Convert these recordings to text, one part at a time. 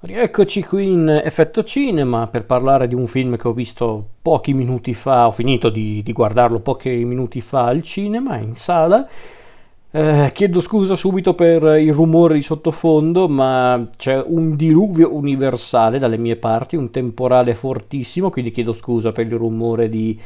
Rieccoci qui in Effetto Cinema per parlare di un film che ho visto pochi minuti fa, ho finito di, di guardarlo pochi minuti fa al cinema, in sala. Eh, chiedo scusa subito per i rumori di sottofondo, ma c'è un diluvio universale dalle mie parti, un temporale fortissimo, quindi chiedo scusa per il rumore di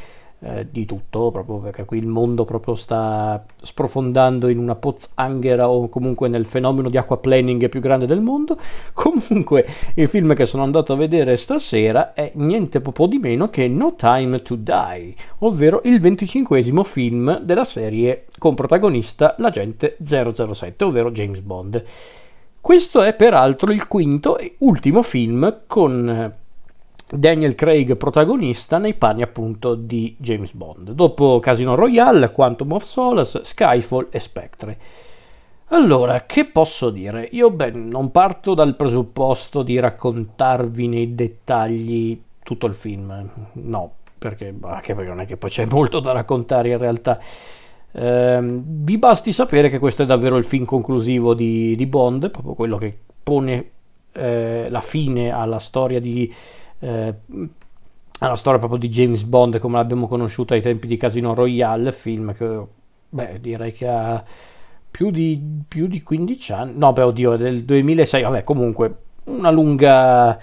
eh, di tutto, proprio perché qui il mondo proprio sta sprofondando in una pozzanghera o comunque nel fenomeno di aquaplaning più grande del mondo. Comunque il film che sono andato a vedere stasera è niente po' di meno che No Time to Die, ovvero il venticinquesimo film della serie con protagonista l'agente 007, ovvero James Bond. Questo è peraltro il quinto e ultimo film con Daniel Craig protagonista nei panni appunto di James Bond. Dopo Casino Royale, Quantum of Solace, Skyfall e Spectre. Allora, che posso dire? Io beh, non parto dal presupposto di raccontarvi nei dettagli tutto il film, no, perché, anche perché non è che poi c'è molto da raccontare in realtà. Eh, vi basti sapere che questo è davvero il film conclusivo di, di Bond, proprio quello che pone eh, la fine alla storia di eh, alla storia proprio di James Bond come l'abbiamo conosciuta ai tempi di Casino Royale, film che beh, direi che ha più di, più di 15 anni, no beh oddio, del 2006, vabbè comunque una lunga,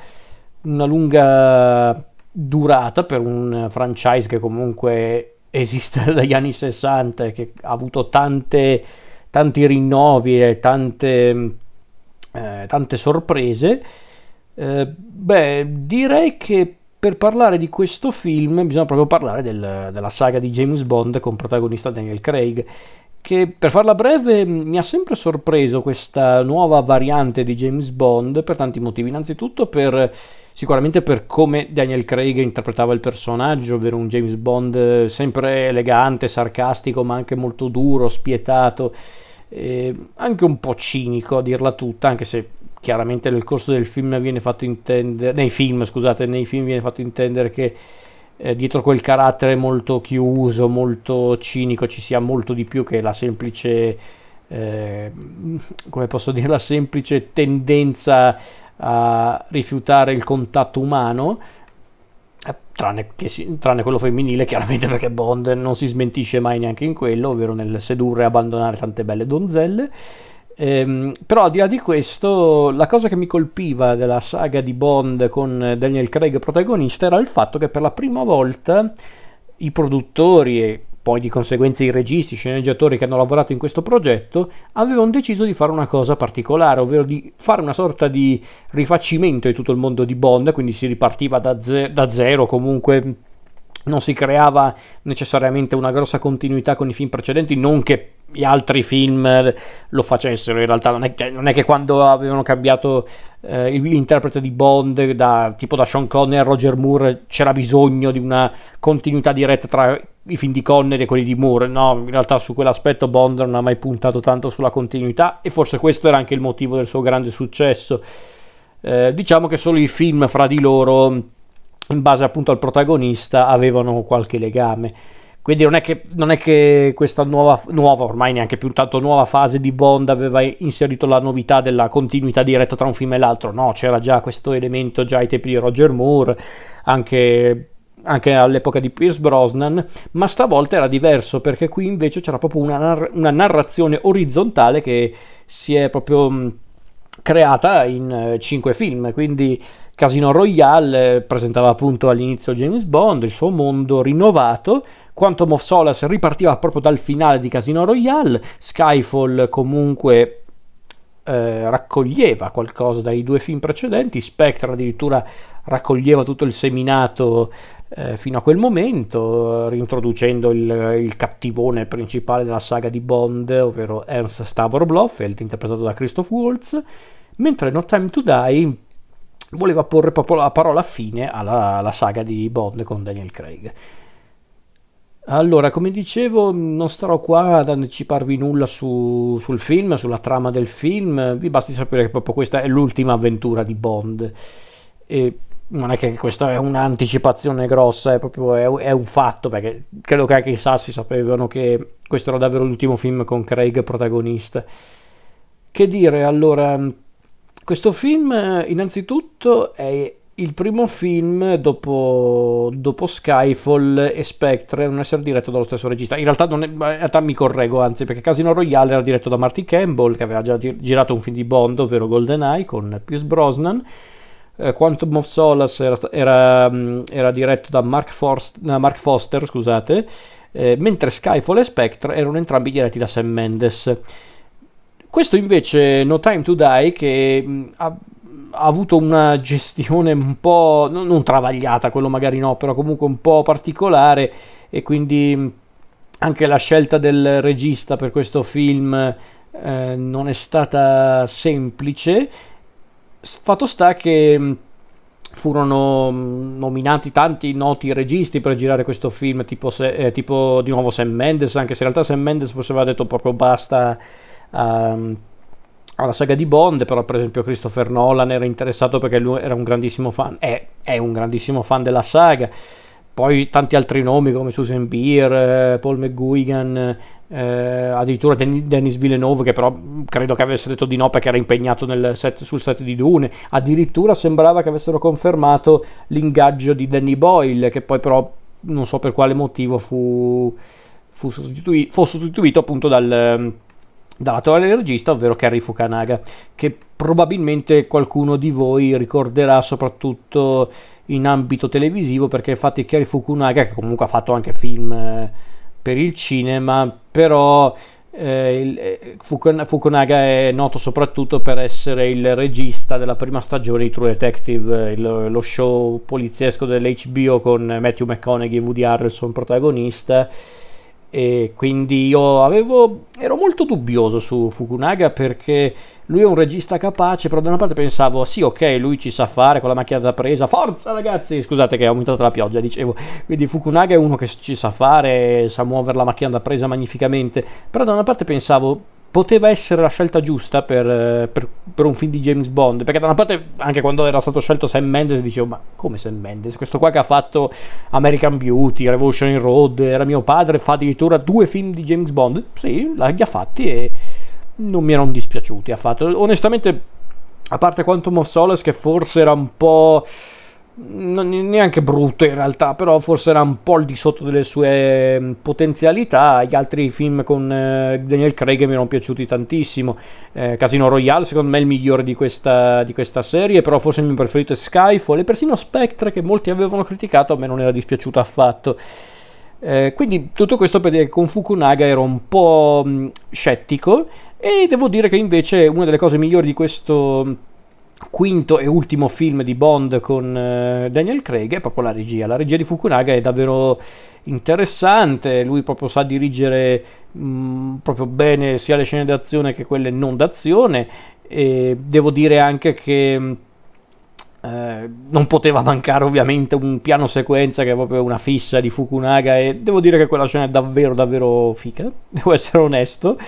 una lunga durata per un franchise che comunque esiste dagli anni 60 e che ha avuto tante, tanti rinnovi e tante, eh, tante sorprese eh, beh, direi che per parlare di questo film bisogna proprio parlare del, della saga di James Bond con protagonista Daniel Craig, che per farla breve mi ha sempre sorpreso questa nuova variante di James Bond per tanti motivi. Innanzitutto per sicuramente per come Daniel Craig interpretava il personaggio, ovvero un James Bond sempre elegante, sarcastico, ma anche molto duro, spietato, anche un po' cinico a dirla tutta, anche se chiaramente nel corso del film viene fatto intendere, nei film scusate, nei film viene fatto intendere che eh, dietro quel carattere molto chiuso, molto cinico ci sia molto di più che la semplice, eh, come posso dire, la semplice tendenza a rifiutare il contatto umano. Eh, tranne, si, tranne, quello femminile, chiaramente perché Bond non si smentisce mai neanche in quello, ovvero nel sedurre e abbandonare tante belle donzelle. Ehm, però al di là di questo, la cosa che mi colpiva della saga di Bond con Daniel Craig protagonista era il fatto che per la prima volta i produttori e poi di conseguenza i registi, i sceneggiatori che hanno lavorato in questo progetto avevano deciso di fare una cosa particolare, ovvero di fare una sorta di rifacimento di tutto il mondo di Bond, quindi si ripartiva da, ze- da zero comunque non si creava necessariamente una grossa continuità con i film precedenti, non che gli altri film lo facessero in realtà non è, che, non è che quando avevano cambiato eh, l'interprete di Bond da, tipo da Sean Connery a Roger Moore c'era bisogno di una continuità diretta tra i film di Connery e quelli di Moore. No, in realtà su quell'aspetto Bond non ha mai puntato tanto sulla continuità e forse questo era anche il motivo del suo grande successo. Eh, diciamo che solo i film fra di loro in base appunto al protagonista avevano qualche legame. Quindi non è che, non è che questa nuova, nuova, ormai neanche più tanto nuova fase di Bond aveva inserito la novità della continuità diretta tra un film e l'altro, no, c'era già questo elemento già ai tempi di Roger Moore, anche anche all'epoca di Pierce Brosnan, ma stavolta era diverso perché qui invece c'era proprio una, narr- una narrazione orizzontale che si è proprio creata in uh, cinque film, quindi Casino Royale eh, presentava appunto all'inizio James Bond, il suo mondo rinnovato, Quantum of Solace ripartiva proprio dal finale di Casino Royale, Skyfall comunque eh, raccoglieva qualcosa dai due film precedenti, Spectre addirittura raccoglieva tutto il seminato eh, fino a quel momento, reintroducendo il, il, cattivone principale della saga di Bond, ovvero Ernst Stavro Blofeld, interpretato da Christoph Waltz, mentre No Time to Die voleva porre proprio la parola fine alla, alla saga di Bond con Daniel Craig. Allora, come dicevo, non starò qua ad anticiparvi nulla su, sul film, sulla trama del film, vi basti sapere che proprio questa è l'ultima avventura di Bond. E non è che questa è un'anticipazione grossa, è proprio è, è un fatto, perché credo che anche i Sassi sapevano che questo era davvero l'ultimo film con Craig protagonista. Che dire, allora questo film innanzitutto è il primo film dopo, dopo, Skyfall e Spectre non essere diretto dallo stesso regista. In realtà, è, in realtà, mi correggo, anzi, perché Casino Royale era diretto da Marty Campbell, che aveva già girato un film di Bond, ovvero GoldenEye, con Pierce Brosnan. Eh, Quantum of Solace era, era, mm, era diretto da Mark, Forst, Mark Foster, scusate, eh, mentre Skyfall e Spectre erano entrambi diretti da Sam Mendes. Questo invece No Time to Die, che mm, ha ha avuto una gestione un po' non, non travagliata, quello magari no, però comunque un po' particolare e quindi anche la scelta del regista per questo film eh, non è stata semplice. Fatto sta che furono nominati tanti noti registi per girare questo film, tipo, se, eh, tipo di nuovo Sam Mendes, anche se in realtà Sam Mendes forse aveva detto proprio basta. Um, alla saga di Bond, però per esempio Christopher Nolan era interessato perché lui era un grandissimo fan, è, è un grandissimo fan della saga. Poi tanti altri nomi come Susan Beer, Paul McGuigan, eh, addirittura Dennis Villeneuve che però credo che avesse detto di no perché era impegnato set, sul set di Dune. Addirittura sembrava che avessero confermato l'ingaggio di Danny Boyle che poi però non so per quale motivo fu, fu, sostituito, fu sostituito appunto dal dall'attuale regista, ovvero Kerry Fukunaga, che probabilmente qualcuno di voi ricorderà soprattutto in ambito televisivo, perché infatti Kerry Fukunaga, che comunque ha fatto anche film eh, per il cinema, però eh, eh, Fukunaga è noto soprattutto per essere il regista della prima stagione di True Detective, il, lo show poliziesco dell'HBO con Matthew McConaughey e Woody Harrelson protagonista e quindi io avevo, ero molto dubbioso su Fukunaga perché lui è un regista capace, però da una parte pensavo sì ok lui ci sa fare con la macchina da presa, forza ragazzi, scusate che è aumentata la pioggia, dicevo, quindi Fukunaga è uno che ci sa fare, sa muovere la macchina da presa magnificamente, però da una parte pensavo poteva essere la scelta giusta per, eh, per, per, un film di James Bond. Perché da una parte, anche quando era stato scelto Sam Mendes, dicevo: Ma come Sam Mendes? Questo qua che ha fatto American Beauty, Revolution Road, era mio padre, fa addirittura due film di James Bond. Sì, li ha fatti e non mi erano dispiaciuti. Ha fatto onestamente, a parte Quantum of Solace, che forse era un po' non neanche brutto in realtà, però forse era un po' al di sotto delle sue mm, potenzialità. Gli altri film con eh, Daniel Craig mi erano piaciuti tantissimo. Eh, Casino Royale, secondo me, è il migliore di questa, di questa, serie, però forse il mio preferito è Skyfall e persino Spectre, che molti avevano criticato, a me non era dispiaciuto affatto. Eh, quindi tutto questo per dire che con Fukunaga ero un po' mh, mm, scettico e devo dire che invece una delle cose migliori di questo quinto e ultimo film di Bond con uh, Daniel Craig è proprio la regia. La regia di Fukunaga è davvero interessante, lui proprio sa dirigere mh, mm, proprio bene sia le scene d'azione che quelle non d'azione. E devo dire anche che mm, eh, non poteva mancare ovviamente un piano sequenza che è proprio una fissa di Fukunaga e devo dire che quella scena è davvero davvero fica, devo essere onesto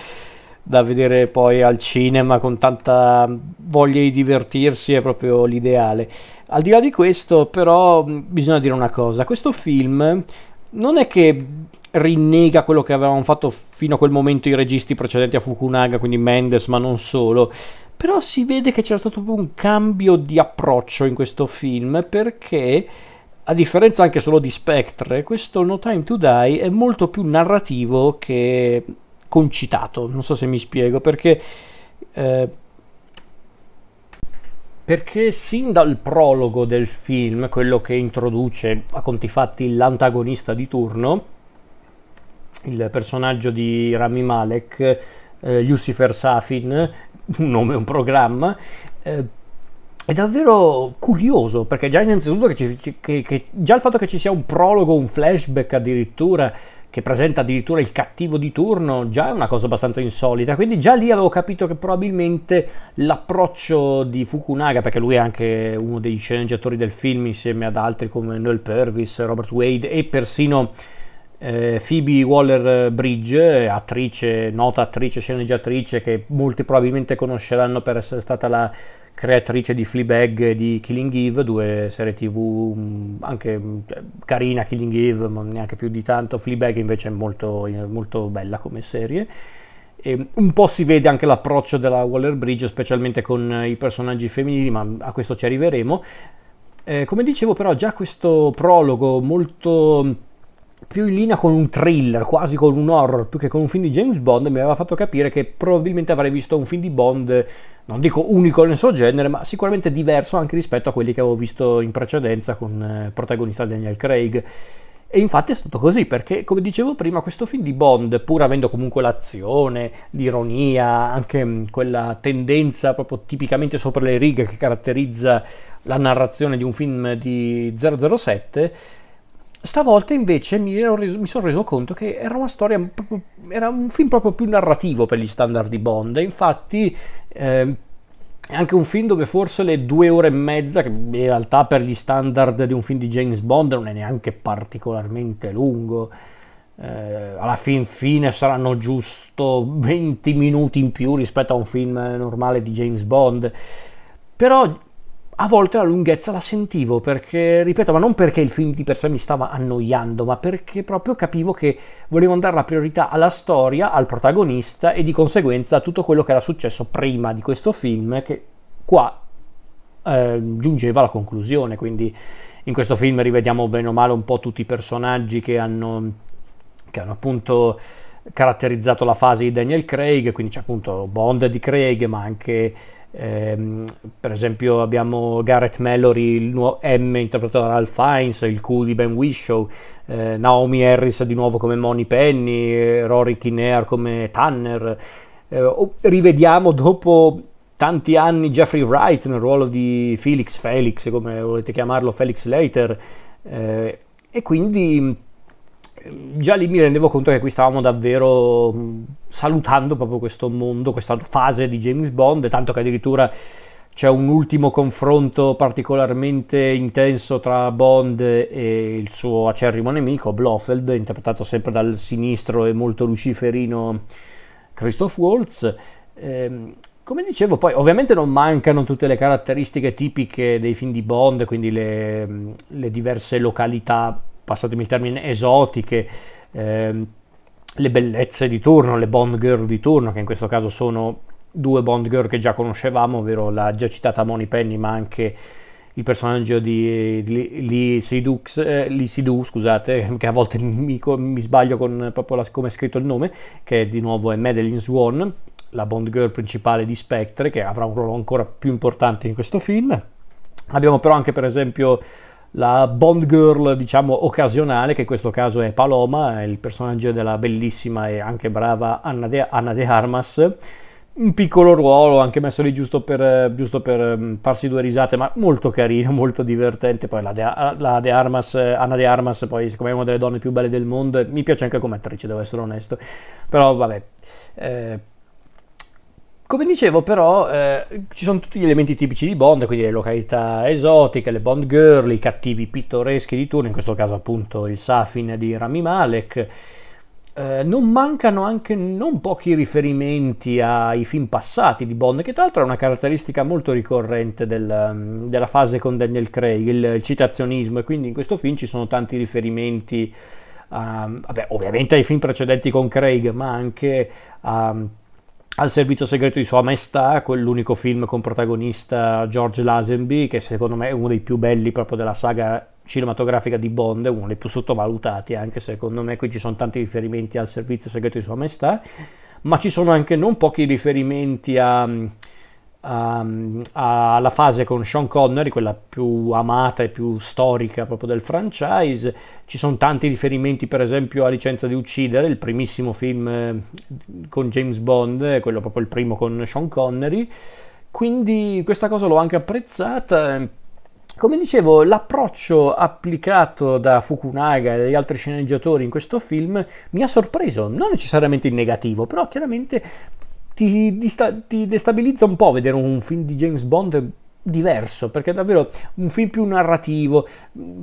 da vedere poi al cinema con tanta voglia di divertirsi è proprio l'ideale. Al di là di questo, però, bisogna dire una cosa: questo film non è che rinnega quello che avevamo fatto fino a quel momento i registi precedenti a Fukunaga, quindi Mendes, ma non solo. Però si vede che c'era stato proprio un cambio di approccio in questo film perché a differenza anche solo di Spectre, questo No Time to Die è molto più narrativo che concitato, non so se mi spiego, perché, eh, perché sin dal prologo del film, quello che introduce a conti fatti l'antagonista di turno, il personaggio di Rami Malek, eh, Lucifer Safin, un nome, un programma, eh, è davvero curioso perché già innanzitutto che, ci, che, che già il fatto che ci sia un prologo, un flashback addirittura che presenta addirittura il cattivo di turno, già è una cosa abbastanza insolita. Quindi già lì avevo capito che probabilmente l'approccio di Fukunaga, perché lui è anche uno dei sceneggiatori del film insieme ad altri come Noel Purvis, Robert Wade e persino eh, Phoebe Waller-Bridge, attrice, nota attrice, sceneggiatrice che molti probabilmente conosceranno per essere stata la creatrice di Fleabag e di Killing Eve, due serie tv mm, anche cioè, carina Killing Eve, ma neanche più di tanto. Fleabag invece è molto, molto bella come serie. E un po' si vede anche l'approccio della Waller Bridge, specialmente con i personaggi femminili, ma a questo ci arriveremo. Eh, come dicevo, però, già questo prologo molto più in linea con un thriller, quasi con un horror, più che con un film di James Bond, mi aveva fatto capire che probabilmente avrei visto un film di Bond, non dico unico nel suo genere, ma sicuramente diverso anche rispetto a quelli che avevo visto in precedenza con eh, protagonista Daniel Craig. E infatti è stato così, perché come dicevo prima, questo film di Bond, pur avendo comunque l'azione, l'ironia, anche mm, quella tendenza proprio tipicamente sopra le righe che caratterizza la narrazione di un film di 007, Stavolta invece mi, reso, mi, sono reso conto che era una storia, era un film proprio più narrativo per gli standard di Bond. Infatti eh, è anche un film dove forse le due ore e mezza, che in realtà per gli standard di un film di James Bond non è neanche particolarmente lungo, eh, alla fin fine saranno giusto 20 minuti in più rispetto a un film normale di James Bond. Però a volte la lunghezza la sentivo perché, ripeto, ma non perché il film di per sé mi stava annoiando, ma perché proprio capivo che volevo dare la priorità alla storia, al protagonista e di conseguenza a tutto quello che era successo prima di questo film che qua eh, giungeva alla conclusione. Quindi in questo film rivediamo bene o male un po' tutti i personaggi che hanno, che hanno appunto caratterizzato la fase di Daniel Craig, quindi c'è appunto Bond di Craig, ma anche eh, per esempio abbiamo Gareth Mallory, il nuovo M interpretato da Ralph Fiennes, il Q di Ben Whishaw, eh, Naomi Harris di nuovo come Moni Penny, eh, Rory Kinnear come Tanner. Eh, rivediamo dopo tanti anni Jeffrey Wright nel ruolo di Felix Felix, come volete chiamarlo, Felix Later. Eh, e quindi già lì mi rendevo conto che qui stavamo davvero salutando proprio questo mondo, questa fase di James Bond, tanto che addirittura c'è un ultimo confronto particolarmente intenso tra Bond e il suo acerrimo nemico, Blofeld, interpretato sempre dal sinistro e molto luciferino Christoph Waltz. Eh, come dicevo, poi ovviamente non mancano tutte le caratteristiche tipiche dei film di Bond, quindi le, le diverse località passatemi il termine, esotiche, ehm, le bellezze di turno, le Bond Girl di turno, che in questo caso sono due Bond Girl che già conoscevamo, ovvero la già citata Moni Penny, ma anche il personaggio di Lee Sidux, eh, scusate, che a volte mi, mi sbaglio con proprio la, come è scritto il nome, che di nuovo è Madeline Swan, la Bond Girl principale di Spectre, che avrà un ruolo ancora più importante in questo film. Abbiamo però anche per esempio la Bond Girl, diciamo, occasionale, che in questo caso è Paloma, è il personaggio della bellissima e anche brava Anna de, Anna de Armas. Un piccolo ruolo, anche messo lì giusto per, giusto per mm, farsi due risate, ma molto carino, molto divertente. Poi la de, la de Armas, Anna de Armas, poi siccome è una delle donne più belle del mondo, mi piace anche come attrice, devo essere onesto. Però vabbè, eh, come dicevo però eh, ci sono tutti gli elementi tipici di Bond, quindi le località esotiche, le Bond girl, i cattivi pittoreschi di turno, in questo caso appunto il Safin di Rami Malek. Eh, non mancano anche non pochi riferimenti ai film passati di Bond, che tra l'altro è una caratteristica molto ricorrente del, della fase con Daniel Craig, il, citazionismo, e quindi in questo film ci sono tanti riferimenti, a, vabbè, ovviamente ai film precedenti con Craig, ma anche a al servizio segreto di Sua Maestà, quell'unico film con protagonista George Lazenby, che secondo me è uno dei più belli proprio della saga cinematografica di Bond, uno dei più sottovalutati, anche secondo me. Qui ci sono tanti riferimenti al servizio segreto di Sua Maestà, ma ci sono anche non pochi riferimenti a um, alla fase con Sean Connery, quella più amata e più storica proprio del franchise. Ci sono tanti riferimenti, per esempio, a Licenza di uccidere, il primissimo film eh, con James Bond, quello proprio il primo con Sean Connery. Quindi questa cosa l'ho anche apprezzata. Come dicevo, l'approccio applicato da Fukunaga e dagli altri sceneggiatori in questo film mi ha sorpreso, non necessariamente in negativo, però chiaramente ti, ti, destabilizza un po' vedere un film di James Bond diverso, perché è davvero un film più narrativo,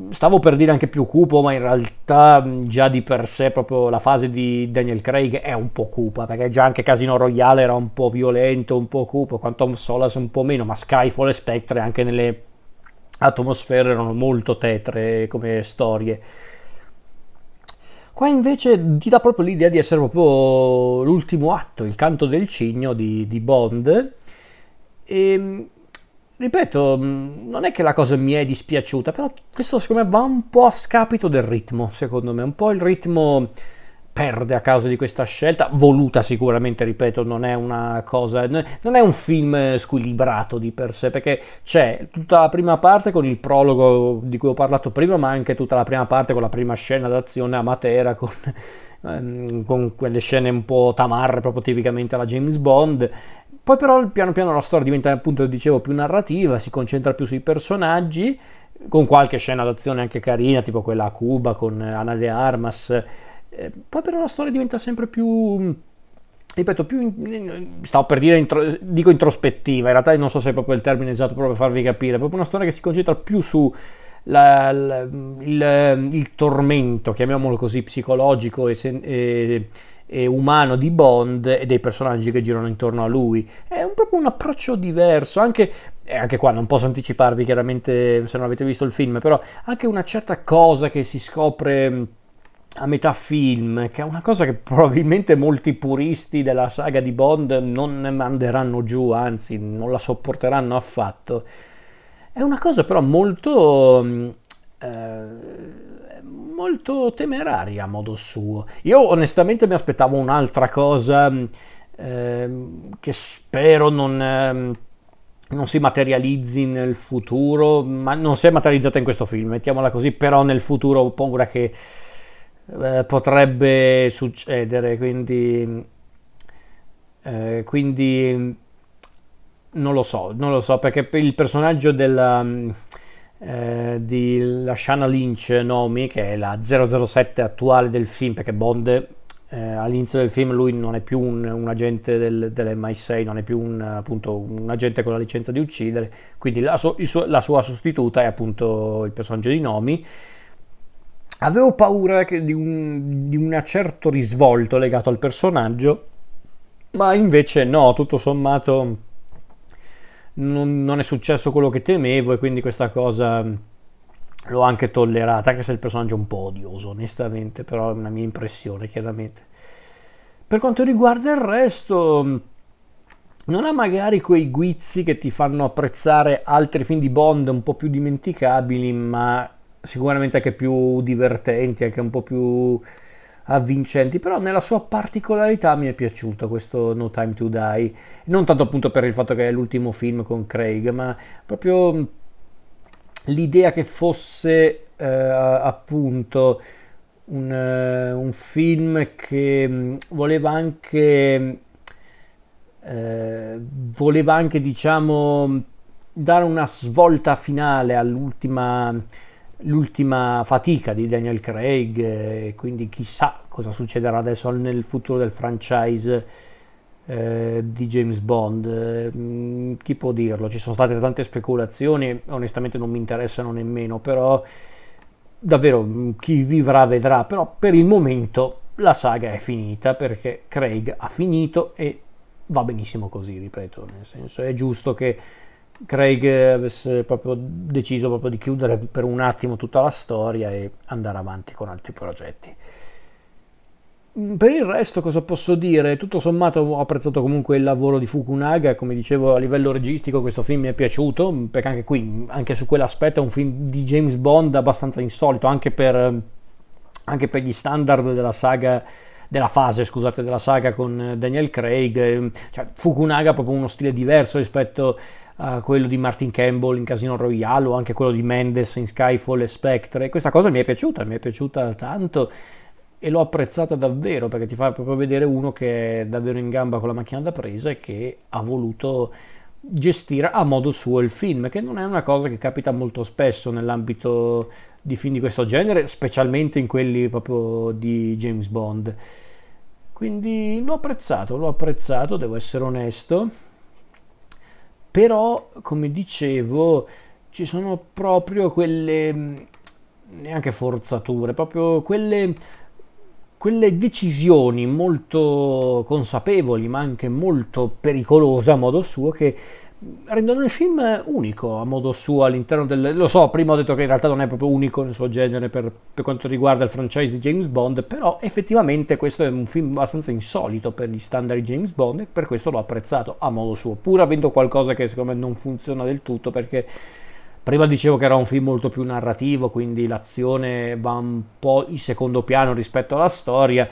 stavo per dire anche più cupo, ma in realtà già di per sé proprio la fase di Daniel Craig è un po' cupa, perché già anche Casino Royale era un po' violento, un po' cupo, Quantum Solace un po' meno, ma Skyfall e Spectre anche nelle atmosfere erano molto tetre come storie. Qua invece ti dà proprio l'idea di essere proprio l'ultimo atto, il canto del cigno di, di Bond. E ripeto, non è che la cosa mi è dispiaciuta, però questo secondo me va un po' a scapito del ritmo, secondo me, un po' il ritmo perde a causa di questa scelta, voluta sicuramente, ripeto, non è una cosa, non è un film squilibrato di per sé, perché c'è tutta la prima parte con il prologo di cui ho parlato prima, ma anche tutta la prima parte con la prima scena d'azione a Matera, con, ehm, con quelle scene un po' tamarre, proprio tipicamente alla James Bond. Poi però piano piano la storia diventa appunto, dicevo, più narrativa, si concentra più sui personaggi, con qualche scena d'azione anche carina, tipo quella a Cuba con Ana de Armas, eh, poi però la storia diventa sempre più ripeto, più stavo per dire intro, dico introspettiva, in realtà non so se è proprio il termine esatto proprio per farvi capire, è proprio una storia che si concentra più su la, la, il, il, tormento, chiamiamolo così, psicologico e, e, e, umano di Bond e dei personaggi che girano intorno a lui. È un, proprio un approccio diverso, anche, anche qua non posso anticiparvi chiaramente se non avete visto il film, però anche una certa cosa che si scopre a metà film, che è una cosa che probabilmente molti puristi della saga di Bond non manderanno giù, anzi non la sopporteranno affatto. È una cosa però molto, mm, eh, molto temeraria a modo suo. Io onestamente mi aspettavo un'altra cosa eh, che spero non... Eh, non si materializzi nel futuro, ma non si è materializzata in questo film, mettiamola così, però nel futuro ho paura che eh, potrebbe succedere, quindi, eh, quindi non lo so, non lo so perché il personaggio della, eh, di Lashana Lynch Nomi, che è la 007 attuale del film, perché Bond eh, all'inizio del film lui non è più un, un agente del, dell'MI6, non è più un, appunto, un agente con la licenza di uccidere, quindi la, so, suo, la sua sostituta è appunto il personaggio di Nomi Avevo paura di un, di un certo risvolto legato al personaggio, ma invece no, tutto sommato non, non, è successo quello che temevo e quindi questa cosa l'ho anche tollerata, anche se il personaggio è un po' odioso, onestamente, però è una mia impressione, chiaramente. Per quanto riguarda il resto, non ha magari quei guizzi che ti fanno apprezzare altri film di Bond un po' più dimenticabili, ma sicuramente anche più divertenti, anche un po' più avvincenti, però nella sua particolarità mi è piaciuto questo No Time to Die, non tanto appunto per il fatto che è l'ultimo film con Craig, ma proprio l'idea che fosse eh, appunto un, uh, un, film che mm, voleva anche eh, voleva anche diciamo dare una svolta finale all'ultima l'ultima fatica di Daniel Craig e quindi chissà cosa succederà adesso nel futuro del franchise eh, di James Bond. Eh, chi può dirlo? Ci sono state tante speculazioni onestamente non mi interessano nemmeno però davvero chi vivrà vedrà. Però per il momento la saga è finita perché Craig ha finito e va benissimo così ripeto nel senso è giusto che Craig avesse proprio deciso proprio di chiudere per un attimo tutta la storia e andare avanti con altri progetti. Mm, per il resto cosa posso dire? Tutto sommato ho apprezzato comunque il lavoro di Fukunaga, come dicevo a livello registico questo film mi è piaciuto, perché anche qui, anche su quell'aspetto è un film di James Bond abbastanza insolito, anche per, anche per gli standard della saga della fase, scusate, della saga con Daniel Craig, cioè Fukunaga ha proprio uno stile diverso rispetto uh, quello di Martin Campbell in Casino Royale o anche quello di Mendes in Skyfall e Spectre. Questa cosa mi è piaciuta, mi è piaciuta tanto e l'ho apprezzata davvero perché ti fa proprio vedere uno che è davvero in gamba con la macchina da presa e che ha voluto gestire a modo suo il film, che non è una cosa che capita molto spesso nell'ambito di film di questo genere, specialmente in quelli proprio di James Bond. Quindi l'ho apprezzato, l'ho apprezzato, devo essere onesto però come dicevo ci sono proprio quelle mm, neanche forzature, proprio quelle, quelle decisioni molto consapevoli ma anche molto pericolose a modo suo che rendono il film unico a modo suo all'interno del... Lo so, prima ho detto che in realtà non è proprio unico nel suo genere per, per quanto riguarda il franchise di James Bond, però effettivamente questo è un film abbastanza insolito per gli standard di James Bond e per questo l'ho apprezzato a modo suo, pur avendo qualcosa che secondo me non funziona del tutto perché Prima dicevo che era un film molto più narrativo, quindi l'azione va un po' in secondo piano rispetto alla storia,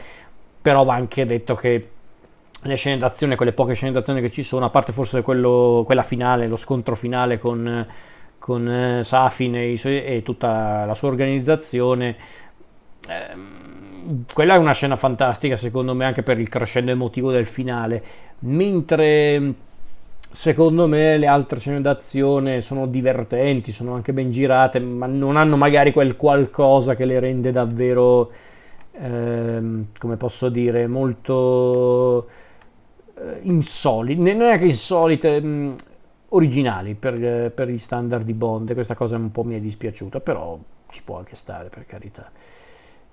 però va anche detto che le scene d'azione, quelle poche scene d'azione che ci sono, a parte forse quello, quella finale, lo scontro finale con, con eh, Safin e, suoi, e, tutta la sua organizzazione, ehm, quella è una scena fantastica secondo me anche per il crescendo emotivo del finale, mentre secondo me le altre scene d'azione sono divertenti, sono anche ben girate, ma non hanno magari quel qualcosa che le rende davvero, ehm, come posso dire, molto insolite, non è che insolite, mh, mm, originali per, per, gli standard di Bond. Questa cosa un po' mi è dispiaciuta, però ci può anche stare, per carità.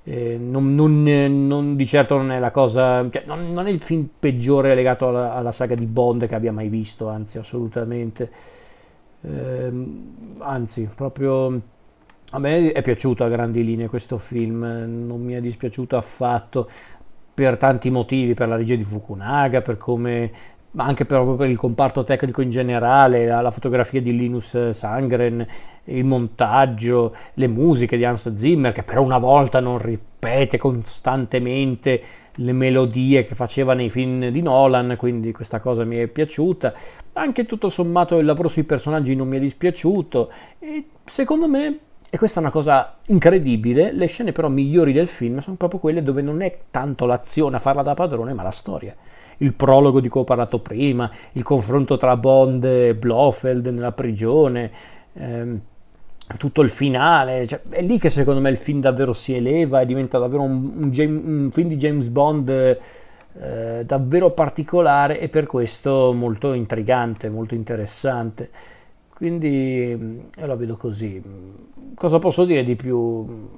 Eh, non, non, non, di certo non è la cosa, cioè, non, non, è il film peggiore legato alla, alla, saga di Bond che abbia mai visto, anzi, assolutamente. Eh, anzi, proprio a me è piaciuto a grandi linee questo film, non mi è dispiaciuto affatto per tanti motivi, per la regia di Fukunaga, per come ma anche per, per il comparto tecnico in generale, la, la, fotografia di Linus Sangren, il montaggio, le musiche di Hans Zimmer, che però una volta non ripete costantemente le melodie che faceva nei film di Nolan, quindi questa cosa mi è piaciuta. Anche tutto sommato il lavoro sui personaggi non mi è dispiaciuto e secondo me e questa è una cosa incredibile, le scene però migliori del film sono proprio quelle dove non è tanto l'azione a farla da padrone, ma la storia. Il prologo di cui ho parlato prima, il confronto tra Bond e Blofeld nella prigione, ehm, tutto il finale, cioè, è lì che secondo me il film davvero si eleva e diventa davvero un, un, James, un film di James Bond eh, davvero particolare e per questo molto intrigante, molto interessante. Quindi mm, io la vedo così. Cosa posso dire di più?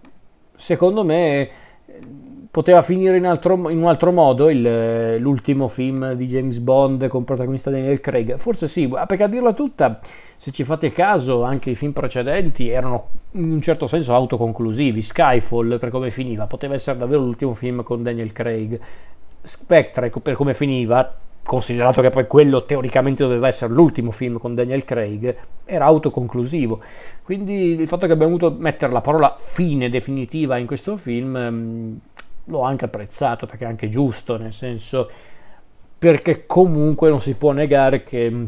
Secondo me poteva finire in, altro, in un altro modo il, l'ultimo film di James Bond con protagonista Daniel Craig. Forse sì, perché a dirla tutta, se ci fate caso, anche i film precedenti erano in un certo senso autoconclusivi. Skyfall, per come finiva, poteva essere davvero l'ultimo film con Daniel Craig. Spectre, per come finiva, considerato che poi quello teoricamente doveva essere l'ultimo film con Daniel Craig, era autoconclusivo. Quindi il fatto che abbiamo dovuto mettere la parola fine definitiva in questo film mm, l'ho anche apprezzato perché è anche giusto, nel senso perché comunque non si può negare che mm,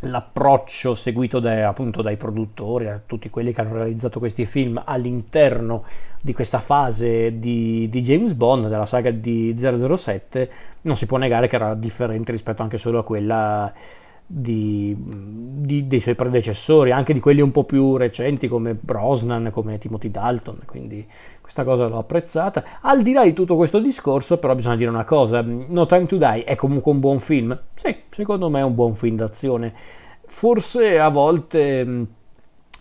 l'approccio seguito dai, appunto dai produttori, a tutti quelli che hanno realizzato questi film all'interno di questa fase di, di, James Bond, della saga di 007, non si può negare che era differente rispetto anche solo a quella di, di, dei suoi predecessori, anche di quelli un po' più recenti come Brosnan, come Timothy Dalton, quindi questa cosa l'ho apprezzata. Al di là di tutto questo discorso, però bisogna dire una cosa, No Time to Die è comunque un buon film? Sì, secondo me è un buon film d'azione. Forse a volte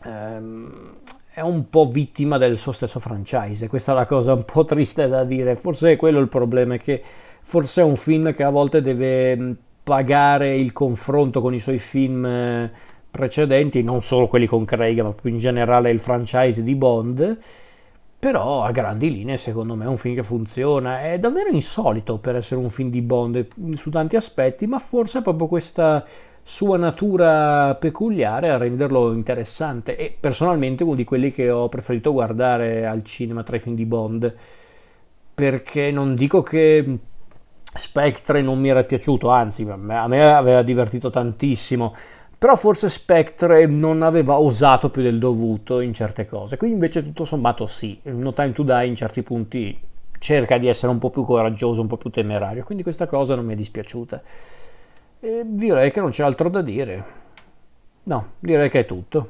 ehm, è un po' vittima del suo stesso franchise, questa è la cosa un po' triste da dire, forse è quello il problema, che forse è un film che a volte deve pagare il confronto con i suoi film eh, precedenti, non solo quelli con Craig, ma più in generale il franchise di Bond. Però a grandi linee secondo me è un film che funziona, è davvero insolito per essere un film di Bond su tanti aspetti, ma forse è proprio questa sua natura peculiare a renderlo interessante e personalmente uno di quelli che ho preferito guardare al cinema tra i film di Bond, perché non dico che Spectre non mi era piaciuto, anzi a me aveva divertito tantissimo, però forse Spectre non aveva osato più del dovuto in certe cose, qui invece tutto sommato sì, No Time to Die in certi punti cerca di essere un po' più coraggioso, un po' più temerario, quindi questa cosa non mi è dispiaciuta. E direi che non c'è altro da dire. No, direi che è tutto.